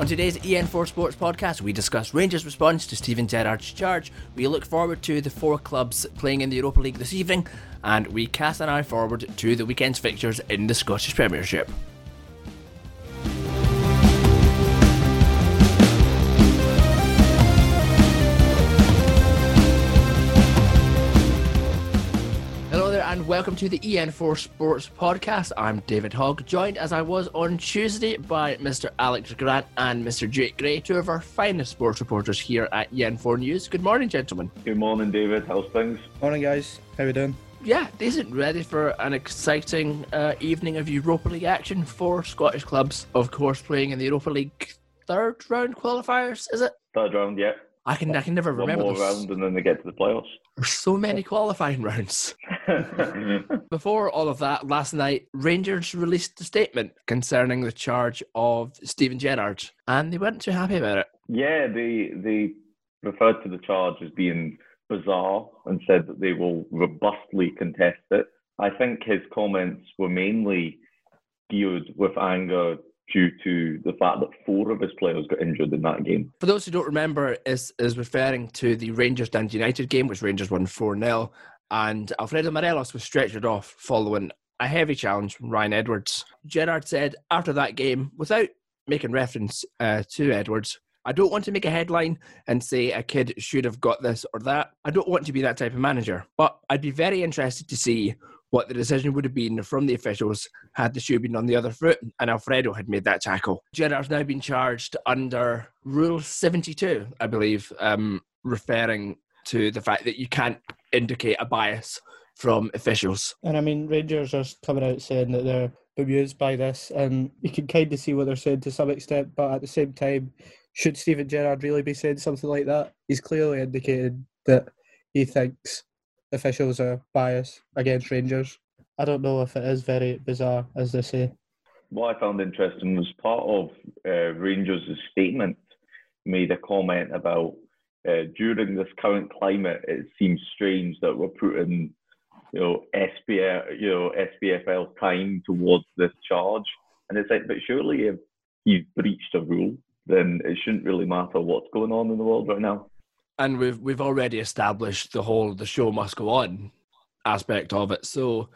On today's EN4 Sports podcast, we discuss Rangers' response to Steven Gerrard's charge. We look forward to the four clubs playing in the Europa League this evening, and we cast an eye forward to the weekend's fixtures in the Scottish Premiership. And welcome to the EN4 Sports Podcast. I'm David Hogg, joined as I was on Tuesday by Mr. Alex Grant and Mr. Jake Gray, two of our finest sports reporters here at EN4 News. Good morning, gentlemen. Good morning, David. How's things? Morning, guys. How are we doing? Yeah, decent. Ready for an exciting uh, evening of Europa League action for Scottish clubs, of course, playing in the Europa League third round qualifiers. Is it? Third round, yeah. I can I can never One remember. more There's, round and then they get to the playoffs. there's so many qualifying rounds. Before all of that, last night Rangers released a statement concerning the charge of Steven Gerrard, and they weren't too happy about it. yeah, they they referred to the charge as being bizarre and said that they will robustly contest it. I think his comments were mainly geared with anger due to the fact that four of his players got injured in that game. For those who don't remember, is is referring to the Rangers Dundee United game, which Rangers won 4 0, and Alfredo Morelos was stretchered off following a heavy challenge from Ryan Edwards. Gerrard said after that game, without making reference uh, to Edwards, I don't want to make a headline and say a kid should have got this or that. I don't want to be that type of manager, but I'd be very interested to see what the decision would have been from the officials had the shoe been on the other foot and Alfredo had made that tackle. Gerrard's now been charged under Rule 72, I believe, um, referring to the fact that you can't indicate a bias from officials. And I mean, Rangers are coming out saying that they're bemused by this, and you can kind of see what they're saying to some extent. But at the same time, should Steven Gerrard really be saying something like that? He's clearly indicated that he thinks officials are biased against Rangers. I don't know if it is very bizarre, as they say. What I found interesting was part of uh, Rangers' statement made a comment about uh, during this current climate, it seems strange that we're putting, you know, SPF, you know, SPFL's time towards this charge, and it's like, but surely if you've breached a rule, then it shouldn't really matter what's going on in the world right now. And we've we've already established the whole the show must go on aspect of it. So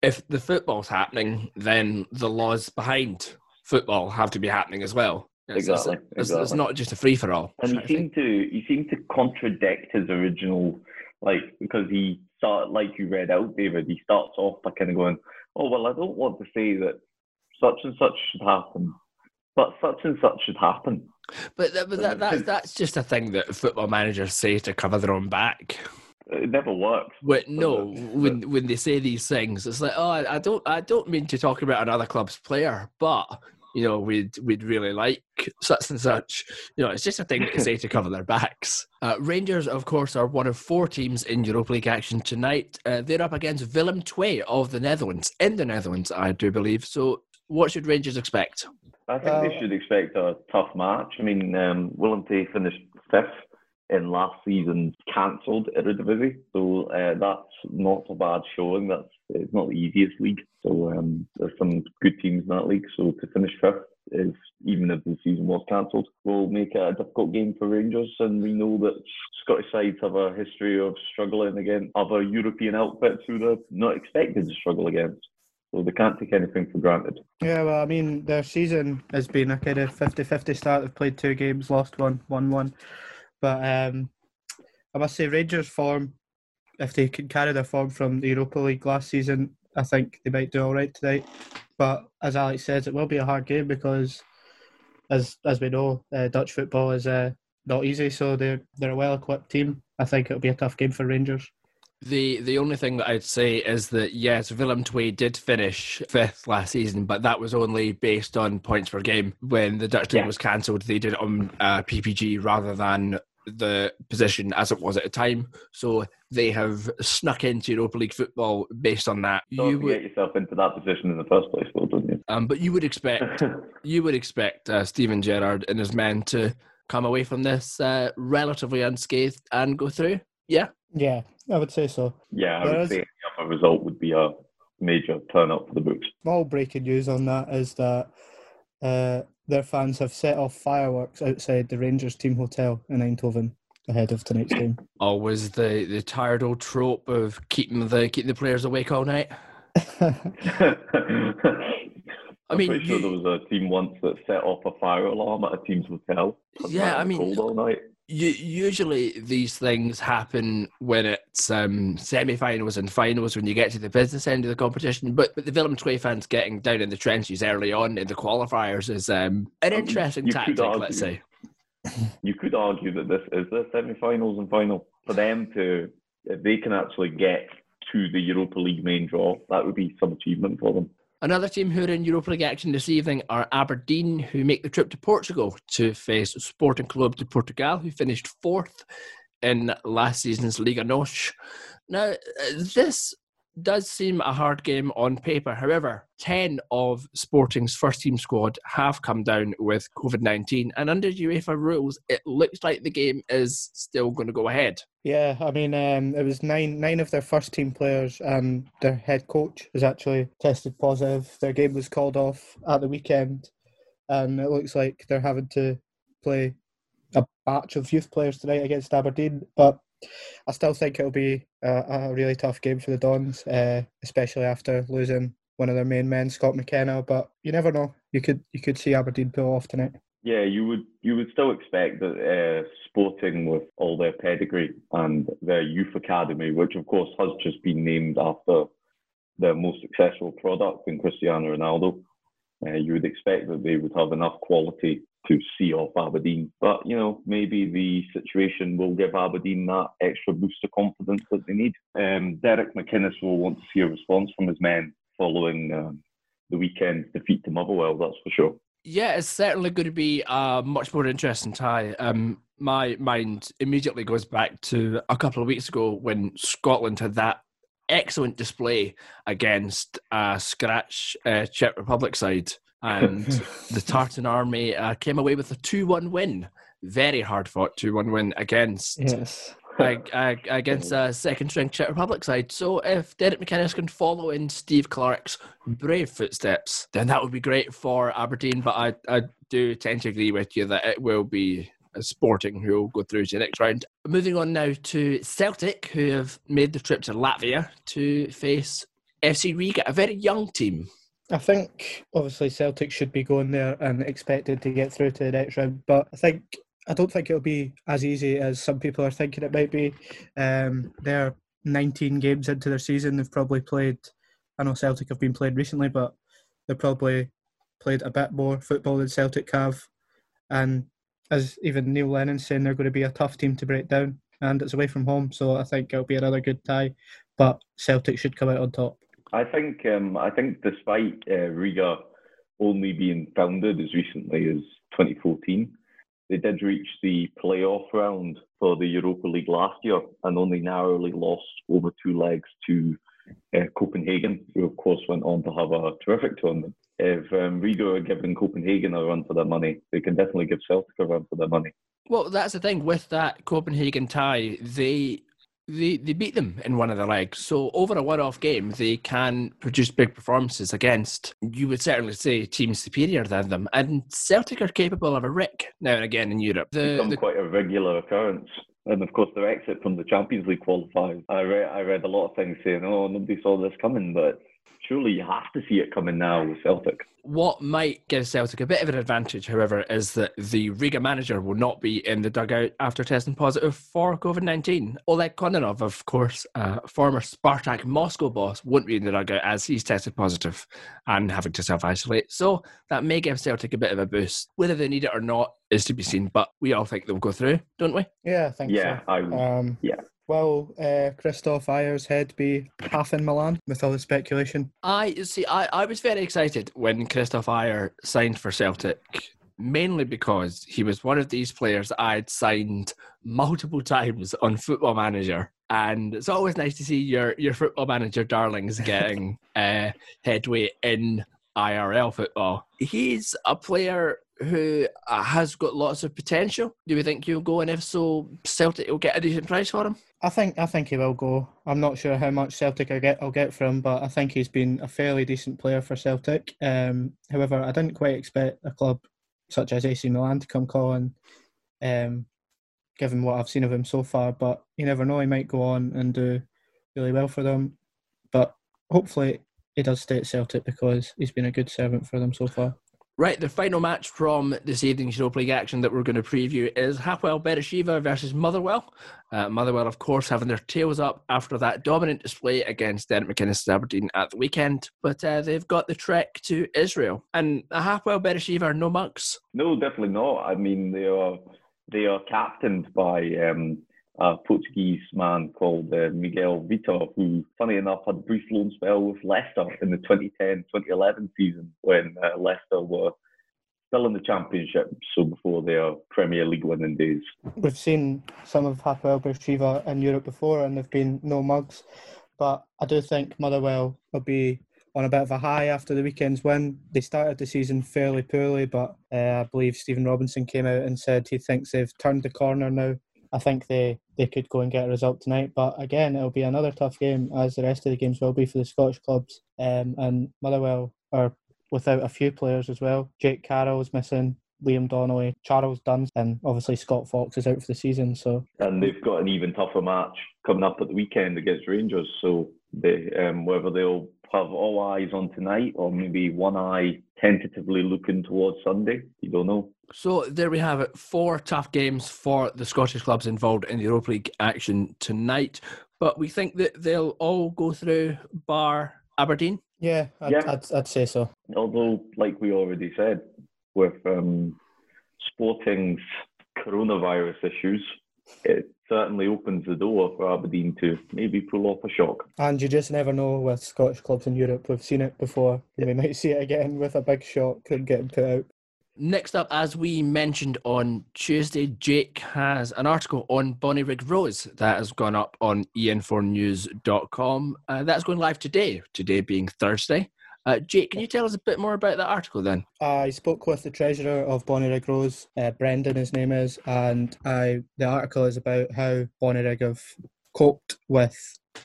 if the football's happening, then the laws behind football have to be happening as well. It's, it's- Exactly, It's, it's exactly. not just a free for all. And he seemed to he seemed to contradict his original like because he started like you read out, David, he starts off by kind of going, Oh well I don't want to say that such and such should happen. But such and such should happen. But, that, but that, that, that's just a thing that football managers say to cover their own back. It never works. But no, when when they say these things, it's like, oh, I don't, I don't mean to talk about another club's player, but you know, we'd we'd really like such and such. You know, it's just a thing they say to cover their backs. Uh, Rangers, of course, are one of four teams in Europa League action tonight. Uh, they're up against Willem II of the Netherlands, in the Netherlands, I do believe. So, what should Rangers expect? I think Uh, they should expect a tough match. I mean, um, Willem II finished fifth in last season's cancelled Eredivisie, so uh, that's not a bad showing. That's it's not the easiest league, so um, there's some good teams in that league. So to finish fifth is even if the season was cancelled, will make it a difficult game for Rangers. And we know that Scottish sides have a history of struggling against other European outfits who they're not expected to struggle against. So they can't take anything for granted. Yeah, well, I mean, their season has been a kind of 50 50 start. They've played two games, lost one, won one. But um, I must say, Rangers' form, if they can carry their form from the Europa League last season, I think they might do all right tonight. But as Alex says, it will be a hard game because, as as we know, uh, Dutch football is uh, not easy. So they're they're a well equipped team. I think it'll be a tough game for Rangers. The the only thing that I'd say is that yes, Willem II did finish fifth last season, but that was only based on points per game. When the Dutch league Yeah. was cancelled, they did it on uh, PPG rather than the position as it was at the time. So they have snuck into Europa League football based on that. Don't You get would, yourself into that position in the first place, don't you? um, but you would expect you would expect uh, Steven Gerrard and his men to come away from this uh, relatively unscathed and go through. Yeah. Yeah, I would say so. yeah, I There would say any other result would be a major turn up for the books. Small breaking news on that is that uh, their fans have set off fireworks outside the Rangers team hotel in Eindhoven ahead of tonight's game. Always the, the tired old trope of keeping the keeping the players awake all night. I'm mean, pretty sure you- there was a team once that set off a fire alarm at a team's hotel. Yeah, I mean- cold all night. Usually these things happen when it's um, semi-finals and finals when you get to the business end of the competition. But, but the Willem II fans getting down in the trenches early on in the qualifiers is um, an interesting you tactic, let's argue- say. You could argue that this is the semi-finals and final for them to, if they can actually get to the Europa League main draw, that would be some achievement for them. Another team who are in Europa League action this evening are Aberdeen, who make the trip to Portugal to face Sporting Clube de Portugal, who finished fourth in last season's Liga NOS. Now, uh, this does seem a hard game on paper. However, 10 of Sporting's first team squad have come down with COVID 19, and under UEFA rules, it looks like the game is still going to go ahead. Yeah, I mean, um, it was nine nine of their first team players and their head coach was actually tested positive. Their game was called off at the weekend, and it looks like they're having to play a batch of youth players tonight against Aberdeen. But I still think it'll be a, a really tough game for the Dons, uh, especially after losing one of their main men, Scott McKenna. But you never know; you could you could see Aberdeen pull off tonight. Yeah, you would you would still expect that uh, Sporting, with all their pedigree and their youth academy, which of course has just been named after their most successful product in Cristiano Ronaldo, uh, you would expect that they would have enough quality to see off Aberdeen. But you know, maybe the situation will give Aberdeen that extra boost of confidence that they need. Um, Derek McInnes will want to see a response from his men following um, the weekend's defeat to Motherwell. That's for sure. Yeah, it's certainly going to be a much more interesting tie. Um, my mind immediately goes back to a couple of weeks ago when Scotland had that excellent display against a scratch uh, Czech Republic side, and the Tartan Army uh, came away with a two-one win. Very hard fought two-one win against yes. ag- ag- against a second string Czech Republic side. So if Derek McInnes can follow in Steve Clarke's brave footsteps, then that would be great for Aberdeen. But I, I do tend to agree with you that it will be a Sporting who will go through to the next round. Moving on now to Celtic, who have made the trip to Latvia to face FC Riga, a very young team. I think obviously Celtic should be going there and expected to get through to the next round, but I think I don't think it'll be as easy as some people are thinking it might be. Um, they're 19 games into their season. They've probably played. I know Celtic have been played recently, but they've probably played a bit more football than Celtic have. And as even Neil Lennon's saying, they're going to be a tough team to break down, and it's away from home, so I think it'll be another good tie. But Celtic should come out on top. I think um, I think despite uh, Riga only being founded as recently as 2014, they did reach the playoff round for the Europa League last year and only narrowly lost over two legs to uh, Copenhagen, who of course went on to have a terrific tournament. If um, Riga are giving Copenhagen a run for their money, they can definitely give Celtic a run for their money. Well, that's the thing with that Copenhagen tie. They they they beat them in one of the legs. So over a one-off game, they can produce big performances against. You would certainly say teams superior than them, and Celtic are capable of a rick now and again in Europe. The, become the quite a regular occurrence. And of course, their exit from the Champions League qualifiers. I read, I read a lot of things saying, "Oh, nobody saw this coming," but surely you have to see it coming now with Celtic. what might give Celtic a bit of an advantage, however, is that the Riga manager will not be in the dugout after testing positive for COVID 19. Oleg Kononov, of course, uh, former Spartak Moscow boss, won't be in the dugout as he's tested positive and having to self isolate. So that may give Celtic a bit of a boost. Whether they need it or not is to be seen, but we all think they'll go through, don't we? Yeah, I think Yeah, so. I would. Um, Yeah. Will uh, Kristoffer Ajer's head be half in Milan with all the speculation? I see. I, I was very excited when Kristoffer Ajer signed for Celtic, mainly because he was one of these players that I'd signed multiple times on Football Manager, and it's always nice to see your your Football Manager darlings getting uh, headway in IRL football. He's a player who has got lots of potential. Do we think he'll go? And if so, Celtic will get a decent price for him. I think I think he will go. I'm not sure how much Celtic I get I'll get from, but I think he's been a fairly decent player for Celtic. Um, however, I didn't quite expect a club such as AC Milan to come calling, um, given what I've seen of him so far. But you never know; he might go on and do really well for them. But hopefully, he does stay at Celtic because he's been a good servant for them so far. Right, the final match from this evening's Europa League action that we're going to preview is Hapoel Beersheva versus Motherwell. Uh, Motherwell, of course, having their tails up after that dominant display against Derek McInnes Aberdeen at the weekend, but uh, they've got the trek to Israel. And Hapoel Beersheva are no mugs. No, definitely not. I mean, they are they are captained by um, a Portuguese man called uh, Miguel Vitor, who, funny enough, had a brief loan spell with Leicester in the 2010-2011 season when uh, Leicester were still in the Championship, so before their Premier League winning days. We've seen some of Hapoel Beersheva in Europe before, and they've been no mugs. But I do think Motherwell will be on a bit of a high after the weekend's win. They started the season fairly poorly, but uh, I believe Stephen Robinson came out and said he thinks they've turned the corner now I think they, they could go and get a result tonight. But again, it'll be another tough game, as the rest of the games will be for the Scottish clubs. Um, and Motherwell are without a few players as well. Jake Carroll's missing, Liam Donnelly, Charles Dunne, and obviously Scott Fox is out for the season. So and they've got an even tougher match coming up at the weekend against Rangers. So they um, whether they'll have all eyes on tonight or maybe one eye tentatively looking towards Sunday, you don't know. So there we have it. Four tough games for the Scottish clubs involved in the Europa League action tonight. But we think that they'll all go through bar Aberdeen. Yeah, I'd, yeah. I'd, I'd say so. Although, like we already said, with um, Sporting's coronavirus issues, it certainly opens the door for Aberdeen to maybe pull off a shock. And you just never know with Scottish clubs in Europe. We've seen it before. We might see it again with a big shock and getting put out. Next up, as we mentioned on Tuesday, Jake has an article on Bonnyrigg Rose that has gone up on en4news.com. Uh, that's going live today, today being Thursday. Uh, Jake, can you tell us a bit more about that article then? I spoke with the treasurer of Bonnyrigg Rose, uh, Brendan, his name is, and I, the article is about how Bonnyrigg have coped with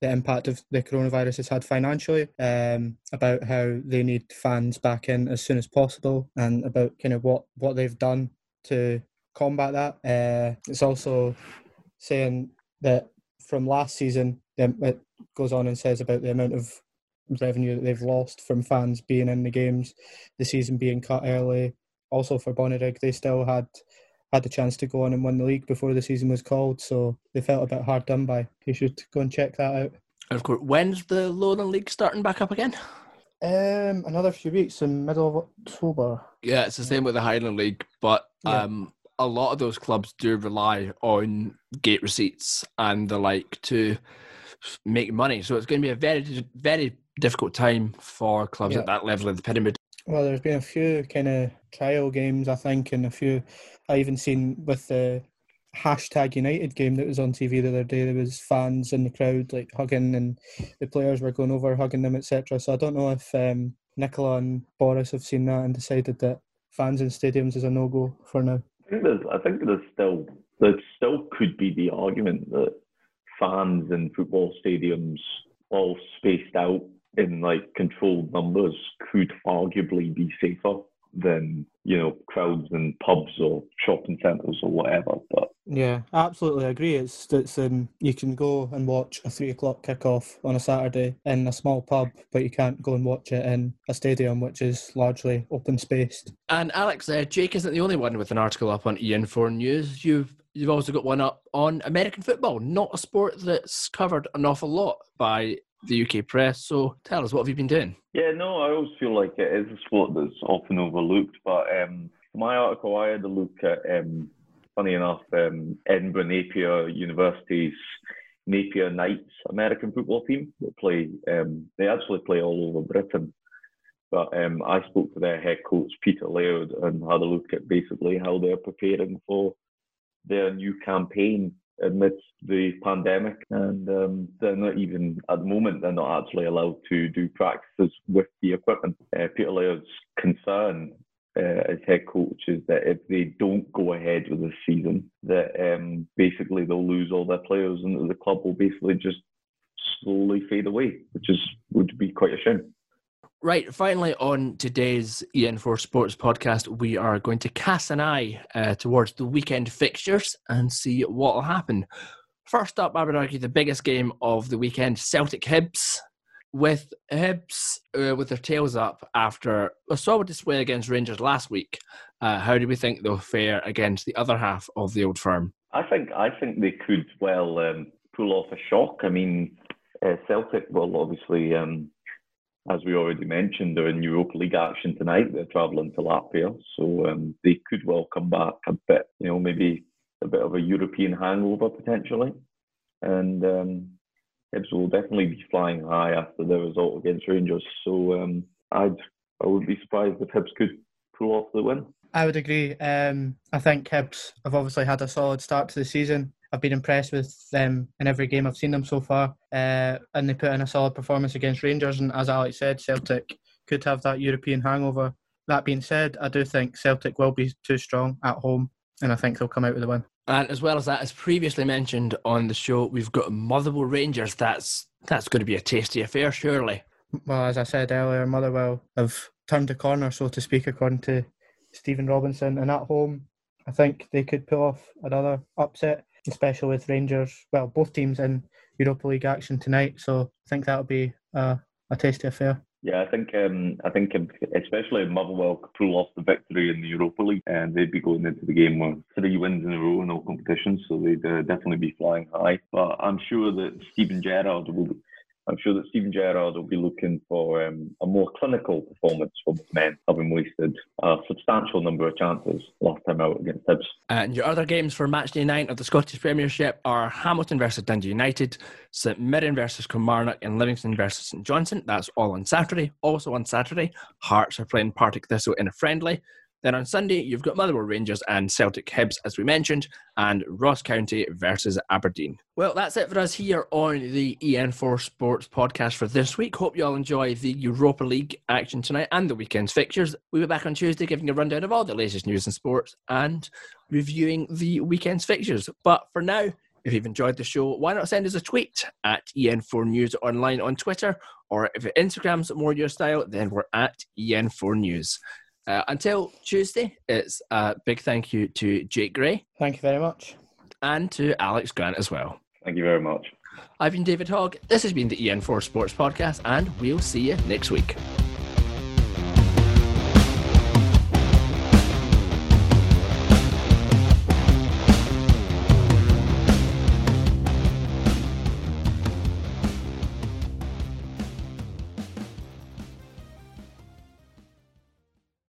the impact of the coronavirus has had financially, um, about how they need fans back in as soon as possible, and about kind of what, what they've done to combat that. Uh, it's also saying that from last season, it goes on and says about the amount of revenue that they've lost from fans being in the games, the season being cut early. Also for Bonnyrigg, they still had had the chance to go on and win the league before the season was called, so they felt a bit hard done by. You should go and check that out. Of course, when's the Lowland League starting back up again? Um, another few weeks in middle of October. Yeah, it's the same with the Highland League, but yeah. um, a lot of those clubs do rely on gate receipts and the like to make money. So it's going to be a very, very difficult time for clubs yeah. at that level of the pyramid. Well, there's been a few kind of trial games, I think, and a few I even seen with the hashtag United game that was on TV the other day. There was fans in the crowd like hugging, and the players were going over hugging them, etc. So I don't know if um, Nicola and Boris have seen that and decided that fans in stadiums is a no go for now. I think there's, I think there's still there still could be the argument that fans in football stadiums all spaced out in like controlled numbers could arguably be safer than you know crowds in pubs or shopping centres or whatever. But yeah, absolutely agree. It's it's um you can go and watch a three o'clock kickoff on a Saturday in a small pub, but you can't go and watch it in a stadium which is largely open spaced. And Alex, uh, Jake isn't the only one with an article up on EN4 News. You've you've also got one up on American football, not a sport that's covered an awful lot by the UK press. So tell us, what have you been doing? Yeah, no, I always feel like it is a sport that's often overlooked. But um, my article, I had a look at, um, funny enough, um, Edinburgh Napier University's Napier Knights American football team. They play, um, they actually play all over Britain. But um, I spoke to their head coach Peter Laird and had a look at basically how they're preparing for their new campaign amidst the pandemic, and um, they're not even at the moment they're not actually allowed to do practices with the equipment. Uh, Peter Laird's concern uh, as head coach is that if they don't go ahead with the season, that um, basically they'll lose all their players, and the club will basically just slowly fade away, which is would be quite a shame. Right, finally, on today's EN4 Sports podcast, we are going to cast an eye uh, towards the weekend fixtures and see what will happen. First up, I would argue the biggest game of the weekend Celtic Hibs. With Hibs uh, with their tails up after a solid display against Rangers last week, uh, how do we think they'll fare against the other half of the old firm? I think I think they could well um, pull off a shock. I mean, uh, Celtic will obviously um, as we already mentioned, they're in Europa League action tonight. They're travelling to Latvia, so um, they could well come back a bit, you know, maybe a bit of a European hangover potentially. And um, Hibs will definitely be flying high after their result against Rangers. So um, I'd I would be surprised if Hibs could pull off the win. I would agree. Um, I think Hibs have obviously had a solid start to the season. I've been impressed with them in every game I've seen them so far, uh, and they put in a solid performance against Rangers. And as Alex said, Celtic could have that European hangover. That being said, I do think Celtic will be too strong at home, and I think they'll come out with a win. And as well as that, as previously mentioned on the show, we've got Motherwell Rangers. That's that's going to be a tasty affair, surely. Well, as I said earlier, Motherwell have turned a corner, so to speak, according to Stephen Robinson. And at home, I think they could pull off another upset especially with Rangers. Well, both teams in Europa League action tonight, so I think that'll be a, a tasty affair. Yeah, I think um, I think especially if Motherwell could pull off the victory in the Europa League, and they'd be going into the game with three wins in a row in all competitions, so they'd uh, definitely be flying high. But I'm sure that Steven Gerrard will I'm sure that Steven Gerrard will be looking for um, a more clinical performance from his men, having wasted a substantial number of chances last time out against Hibs. And your other games for matchday nine of the Scottish Premiership are Hamilton versus Dundee United, St Mirren versus Kilmarnock, and Livingston versus St Johnstone. That's all on Saturday. Also on Saturday, Hearts are playing Partick Thistle in a friendly. Then on Sunday, you've got Motherwell Rangers and Celtic Hibs, as we mentioned, and Ross County versus Aberdeen. Well, that's it for us here on the EN4 Sports podcast for this week. Hope you all enjoy the Europa League action tonight and the weekend's fixtures. We'll be back on Tuesday giving a rundown of all the latest news in sports and reviewing the weekend's fixtures. But for now, if you've enjoyed the show, why not send us a tweet at EN4 News Online on Twitter, or if Instagram's more your style, then we're at EN4 News. Uh, until Tuesday, it's a big thank you to Jake Gray. Thank you very much. And to Alex Grant as well. Thank you very much. I've been David Hogg. This has been the EN4 Sports Podcast, and we'll see you next week.